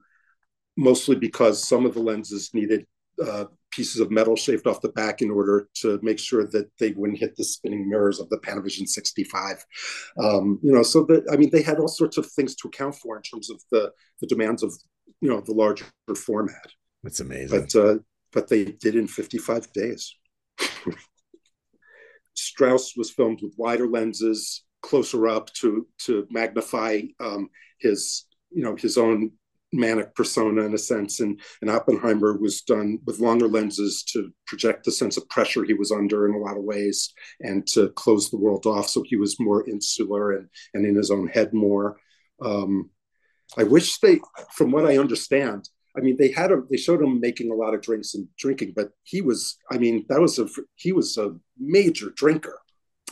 mostly because some of the lenses needed uh, pieces of metal shaved off the back in order to make sure that they wouldn't hit the spinning mirrors of the Panavision 65. Um, you know, so that I mean, they had all sorts of things to account for in terms of the the demands of you know the larger format. It's amazing. But uh, but they did in 55 days. Strauss was filmed with wider lenses, closer up to to magnify um, his you know his own manic persona in a sense and, and oppenheimer was done with longer lenses to project the sense of pressure he was under in a lot of ways and to close the world off so he was more insular and, and in his own head more um, i wish they from what i understand i mean they had a they showed him making a lot of drinks and drinking but he was i mean that was a he was a major drinker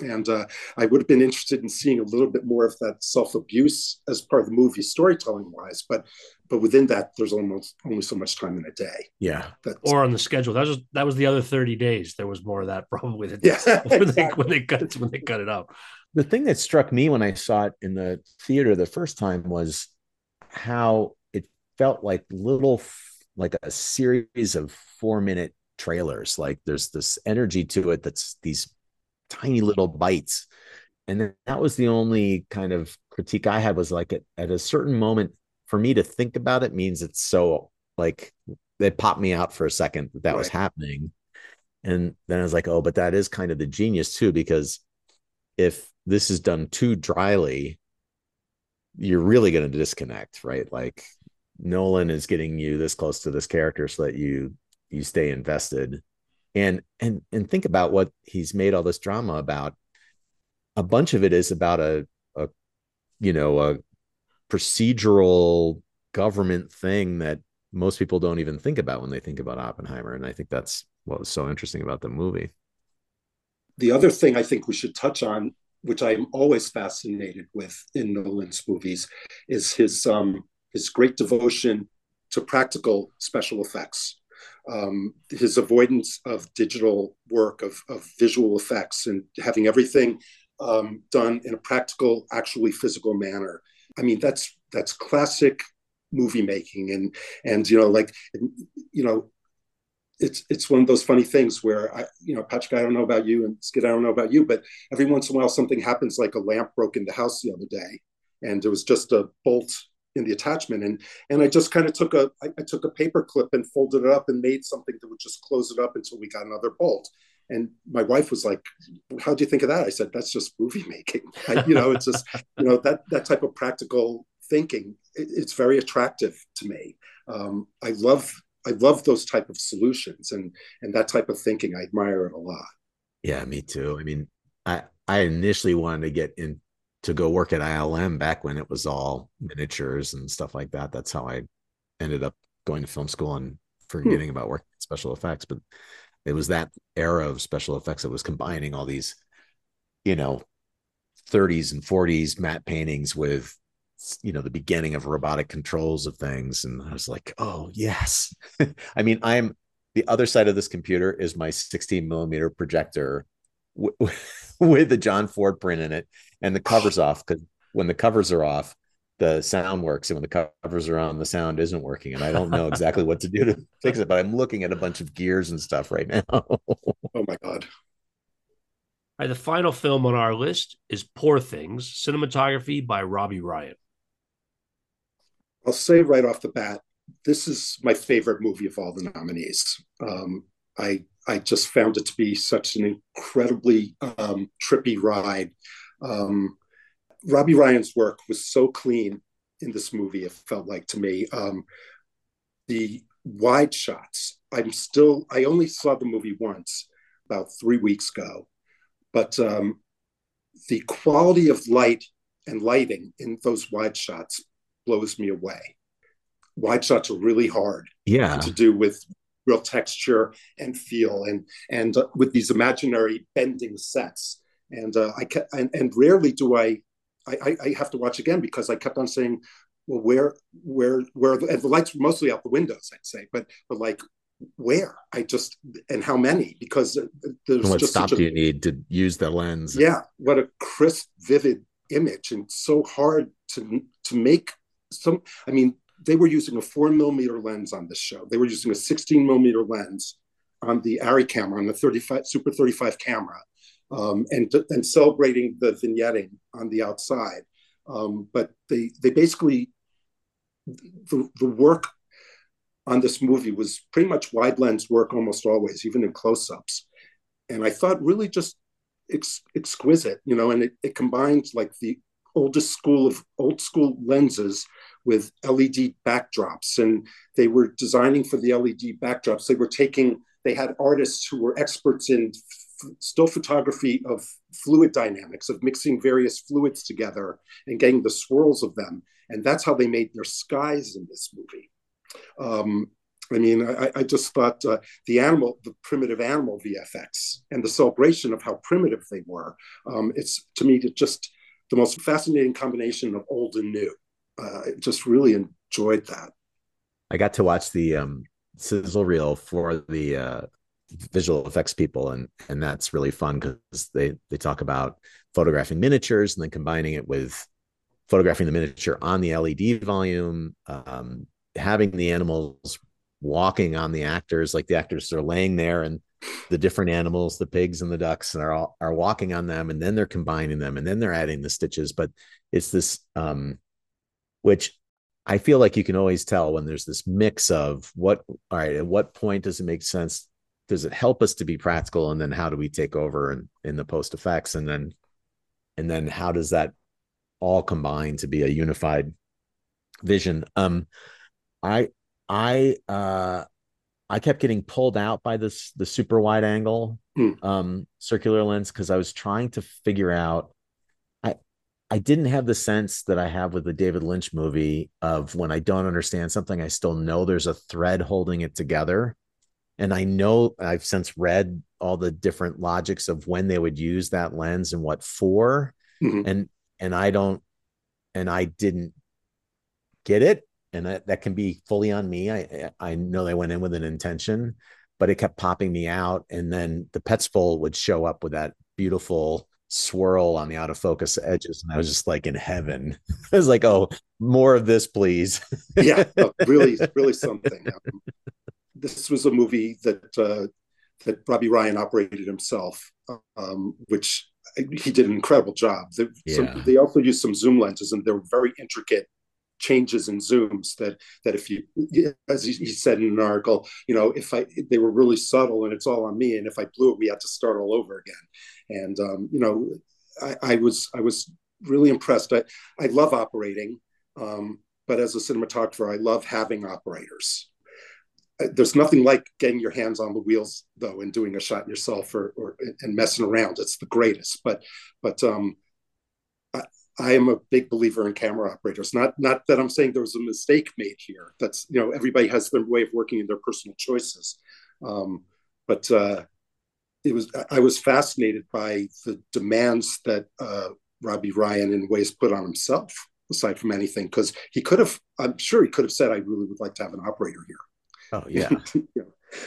and uh, I would have been interested in seeing a little bit more of that self abuse as part of the movie, storytelling wise. But but within that, there's almost only so much time in a day. yeah. That Or on the schedule. That was that was the other 30 days. There was more of that probably than yeah, when, they, exactly. when they cut it when they cut it up. The thing that struck me when I saw it in the theater the first time was how it felt like little, like a series of four minute trailers. Like there's this energy to it that's these tiny little bites. And then that was the only kind of critique I had was like at, at a certain moment for me to think about it means it's so like it popped me out for a second that that was happening. And then I was like, oh, but that is kind of the genius too, because if this is done too dryly, you're really going to disconnect, right? Like Nolan is getting you this close to this character so that you you stay invested. And and and think about what he's made all this drama about. A bunch of it is about a a you know a procedural government thing that most people don't even think about when they think about Oppenheimer. And I think that's what was so interesting about the movie. the other thing I think we should touch on, which I'm always fascinated with in Nolan's movies, is his um, his great devotion to practical special effects. Um, his avoidance of digital work, of, of visual effects, and having everything um, done in a practical, actually physical manner. I mean, that's that's classic movie making, and and you know, like you know, it's it's one of those funny things where I, you know, Patrick, I don't know about you, and Skid, I don't know about you, but every once in a while something happens, like a lamp broke in the house the other day, and it was just a bolt in the attachment and and I just kind of took a I, I took a paper clip and folded it up and made something that would just close it up until we got another bolt. And my wife was like, "How do you think of that?" I said, "That's just movie making." I, you know, it's just you know that that type of practical thinking. It, it's very attractive to me. Um, I love I love those type of solutions and and that type of thinking. I admire it a lot. Yeah, me too. I mean, I I initially wanted to get in to go work at ILM back when it was all miniatures and stuff like that. That's how I ended up going to film school and forgetting hmm. about working special effects. But it was that era of special effects that was combining all these, you know, 30s and 40s matte paintings with you know the beginning of robotic controls of things and i was like oh yes i mean i'm the other side of this computer is my 16 millimeter projector with the john ford print in it and the covers off because when the covers are off the sound works and when the covers are on the sound isn't working and i don't know exactly what to do to fix it but i'm looking at a bunch of gears and stuff right now oh my god All right, the final film on our list is Poor Things, cinematography by Robbie Ryan. I'll say right off the bat, this is my favorite movie of all the nominees. Um, I I just found it to be such an incredibly um, trippy ride. Um, Robbie Ryan's work was so clean in this movie. It felt like to me um, the wide shots. I'm still. I only saw the movie once, about three weeks ago, but um, the quality of light and lighting in those wide shots blows me away. Wide shots are really hard yeah. to do with real texture and feel and and uh, with these imaginary bending sets. And uh, I kept, and, and rarely do I, I I have to watch again because I kept on saying, well, where where where the, and the lights were mostly out the windows, I'd say, but but like where I just and how many because there's what just stop do you need to use the lens? Yeah, what a crisp, vivid image, and so hard to to make some, I mean, they were using a four millimeter lens on this show. They were using a 16 millimeter lens on the Arri camera, on the 35 Super 35 camera, um, and and celebrating the vignetting on the outside. Um, but they they basically the the work on this movie was pretty much wide lens work almost always, even in close ups. And I thought really just ex- exquisite, you know, and it, it combined like the oldest school of old school lenses with LED backdrops. And they were designing for the LED backdrops. They were taking, they had artists who were experts in f- still photography of fluid dynamics, of mixing various fluids together and getting the swirls of them. And that's how they made their skies in this movie. Um, I mean, I, I just thought uh, the animal, the primitive animal VFX, and the celebration of how primitive they were. Um, it's to me to just the most fascinating combination of old and new. Uh, I just really enjoyed that. I got to watch the um, sizzle reel for the uh, visual effects people, and and that's really fun because they they talk about photographing miniatures and then combining it with photographing the miniature on the LED volume, um, having the animals walking on the actors, like the actors are laying there and the different animals, the pigs and the ducks, and are all, are walking on them, and then they're combining them, and then they're adding the stitches. But it's this, um, which I feel like you can always tell when there's this mix of what, all right, at what point does it make sense? Does it help us to be practical, and then how do we take over in, in the post effects, and then, and then how does that all combine to be a unified vision? Um, I I uh I kept getting pulled out by this the super wide angle mm. um, circular lens because I was trying to figure out. I didn't have the sense that I have with the David Lynch movie of when I don't understand something, I still know there's a thread holding it together, and I know I've since read all the different logics of when they would use that lens and what for, mm-hmm. and and I don't, and I didn't get it and that, that can be fully on me. I I know they went in with an intention, but it kept popping me out, and then the Petzval would show up with that beautiful swirl on the out of focus edges, and I was just like in heaven. I was like, oh, more of this, please. yeah, no, really, really something. Um, this was a movie that uh, that Robbie Ryan operated himself, um, which he did an incredible job. They, yeah. some, they also used some zoom lenses, and they were very intricate changes and zooms that that if you as he said in an article you know if i they were really subtle and it's all on me and if i blew it we had to start all over again. And um, you know I, I, was i was really impressed. I i love operating um, but as a cinematographer i love having operators. Uh, there's nothing like getting your hands on the wheels though and doing a shot yourself or, or and messing around. It's the greatest. But but um I am a big believer in camera operators. Not not that I'm saying there was a mistake made here. That's you know everybody has their way of working and their personal choices. Um, but uh, it was I was fascinated by the demands that uh, Robbie Ryan in ways put on himself. Aside from anything, because he could have, I'm sure he could have said, "I really would like to have an operator here." Oh yeah. know,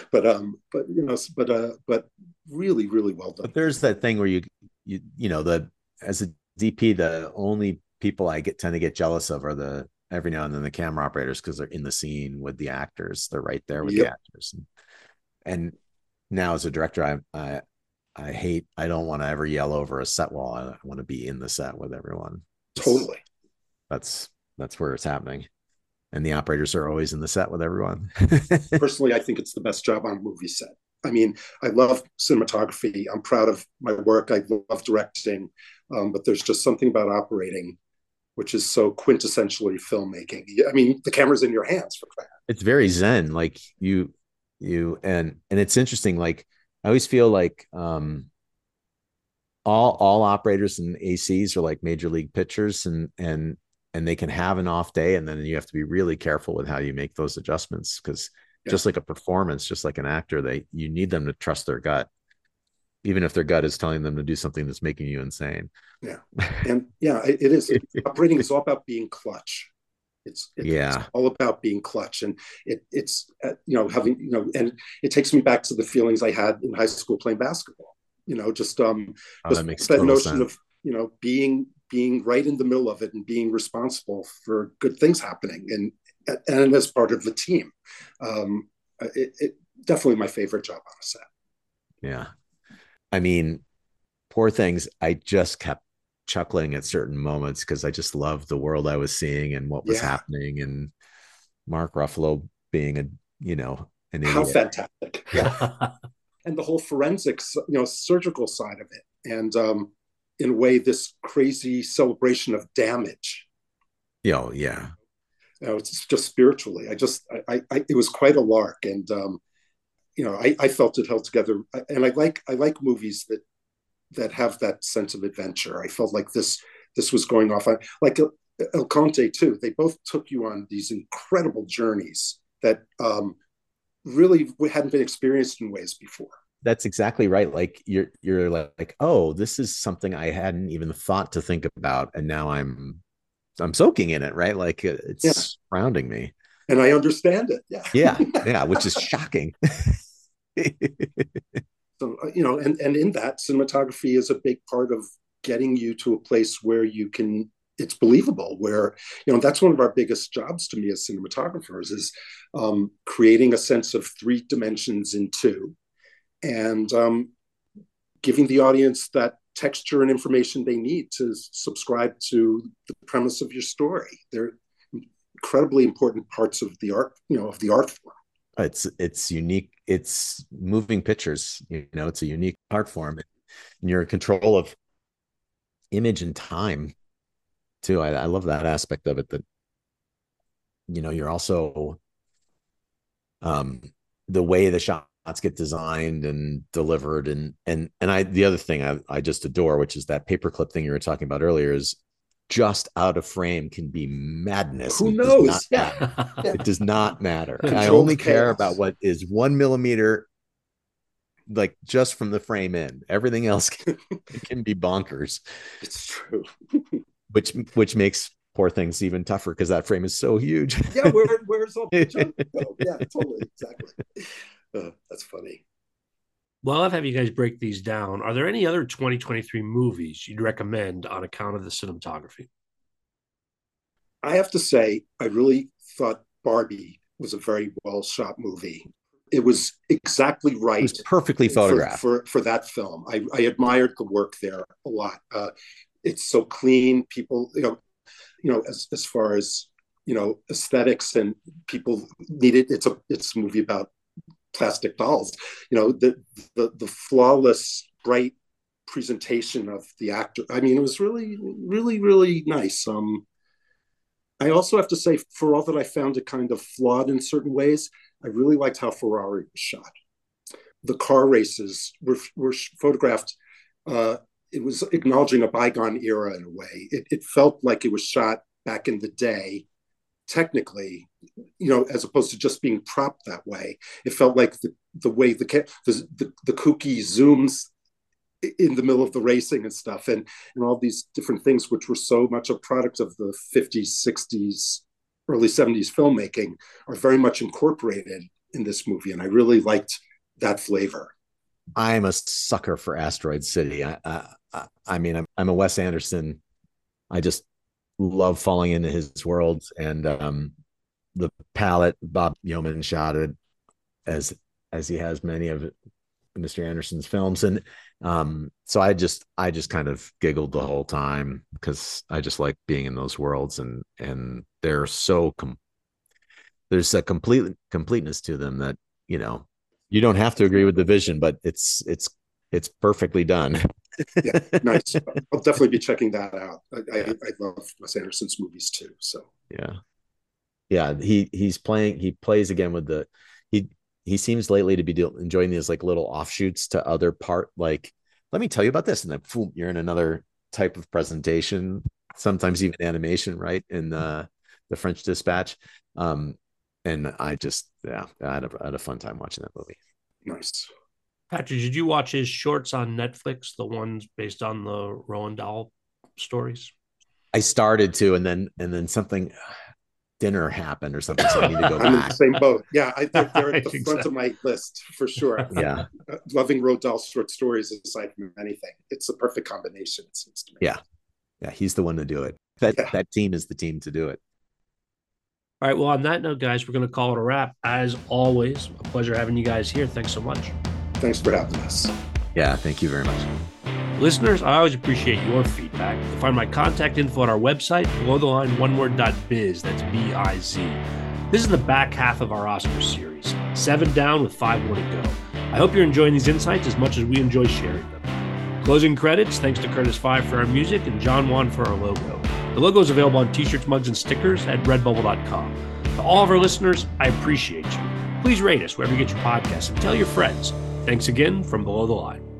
but um, but you know, but uh, but really, really well done. But there's that thing where you you you know the as a DP, the only people I get tend to get jealous of are the every now and then the camera operators because they're in the scene with the actors. They're right there with yep. the actors. And, and, now as a director, I I I hate I don't want to ever yell over a set wall. I want to be in the set with everyone. Totally. That's that's where it's happening. And the operators are always in the set with everyone. Personally, I think it's the best job on a movie set. I mean, I love cinematography. I'm proud of my work. I love directing. Um, but there's just something about operating which is so quintessentially filmmaking. I mean, the camera's in your hands for that. It's very zen, like you, you, and and it's interesting. Like I always feel like um, all all operators and ACs are like major league pitchers, and and and they can have an off day, and then you have to be really careful with how you make those adjustments because yeah. just like a performance, just like an actor, they you need them to trust their gut even if their gut is telling them to do something that's making you insane. Yeah. And yeah, it, it is operating is all about being clutch. It's, it's, yeah all about being clutch and it, it's uh, you know having you know and it takes me back to the feelings i had in high school playing basketball you know just um oh, just that, that notion sense. of you know being being right in the middle of it and being responsible for good things happening and and as part of the team um it, it definitely my favorite job on a set yeah I mean, poor things. I just kept chuckling at certain moments because I just loved the world I was seeing and what was yeah. happening, and Mark Ruffalo being a you know an how fantastic, yeah, and the whole forensics, you know, surgical side of it, and um, in a way, this crazy celebration of damage. Yeah, yeah. You know, it's just spiritually. I just, I, I, it was quite a lark, and um, you know, I, I felt it held together, and I like I like movies that that have that sense of adventure. I felt like this this was going off on like El Conde too. They both took you on these incredible journeys that um, really hadn't been experienced in ways before. That's exactly right. Like you're you're like, oh, this is something I hadn't even thought to think about, and now I'm I'm soaking in it, right? Like it's yeah. surrounding me and I understand it. Yeah. Yeah. Yeah. Which is shocking. so, you know, and, and in that, cinematography is a big part of getting you to a place where you can, it's believable, where, you know, that's one of our biggest jobs to me as cinematographers is um, creating a sense of three dimensions in two and um, giving the audience that texture and information they need to subscribe to the premise of your story. They're incredibly important parts of the art, you know, of the art form. It's it's unique. It's moving pictures. You know, it's a unique art form, and you're in control of image and time too. I, I love that aspect of it. That you know, you're also um the way the shots get designed and delivered and and and I the other thing I, I just adore, which is that paperclip thing you were talking about earlier, is just out of frame can be madness. Who it knows? yeah. It does not matter. I only care about what is one millimeter, like just from the frame in. Everything else can, can be bonkers. It's true. which which makes poor things even tougher because that frame is so huge. yeah, where, where's all the junk? Oh, yeah, totally, exactly. Uh, that's funny. Well, I'll have you guys break these down. Are there any other 2023 movies you'd recommend on account of the cinematography? I have to say, I really thought Barbie was a very well shot movie. It was exactly right. It was perfectly photographed for, for, for that film. I, I, admired the work there a lot. Uh, it's so clean. People, you know, you know, as as far as you know aesthetics and people needed it's a it's a movie about plastic dolls. You know the the, the flawless bright presentation of the actor. I mean it was really really really nice. Um i also have to say for all that i found it kind of flawed in certain ways i really liked how ferrari was shot. The car races were, were photographed uh, it was acknowledging a bygone era in a way. It, it felt like it was shot back in the day technically, you know, as opposed to just being propped that way. It felt like the the way the the the, the kooky zooms in the middle of the racing and stuff and and all these different things which were so much a product of the 50s 60s early 70s filmmaking are very much incorporated in this movie and i really liked that flavor i'm a sucker for asteroid city i i, I mean I'm, I'm a wes anderson i just love falling into his worlds and um, the palette Bob Yeoman shot it as as he has many of Mr. Anderson's films and um, so I just I just kind of giggled the whole time because I just like being in those worlds and and they're so com- there's a complete completeness to them that you know you don't have to agree with the vision but it's it's it's perfectly done yeah, nice. I'll definitely be checking that out. I. I, I, love Wes Anderson's movies too. So yeah, yeah. He he's playing. He plays again with the he he seems lately to be deal, enjoying these like little offshoots to other part. Like, let me tell you about this, and then boom, you're in another type of presentation. Sometimes even animation, right? In the the French Dispatch. Um, and I just yeah, I had a, I had a fun time watching that movie. Nice. Patrick, did you watch his shorts on Netflix, the ones based on the Roald Dahl stories? I started to, and then and then something dinner happened or something, so I need to go I'm back. in the same boat. Yeah, I, they're, they're at the front so. of my list for sure. Yeah, uh, loving Roald Dahl short stories aside from anything, it's a perfect combination. It seems to me. Yeah, yeah, he's the one to do it. That yeah. that team is the team to do it. All right. Well, on that note, guys, we're going to call it a wrap. As always, a pleasure having you guys here. Thanks so much. Thanks for having us. Yeah, thank you very much. Listeners, I always appreciate your feedback. You'll find my contact info on our website, below the line one word.biz. That's B I Z. This is the back half of our Oscar series, seven down with five more to go. I hope you're enjoying these insights as much as we enjoy sharing them. Closing credits, thanks to Curtis Five for our music and John Wan for our logo. The logo is available on t shirts, mugs, and stickers at redbubble.com. To all of our listeners, I appreciate you. Please rate us wherever you get your podcasts and tell your friends. Thanks again from Below the Line.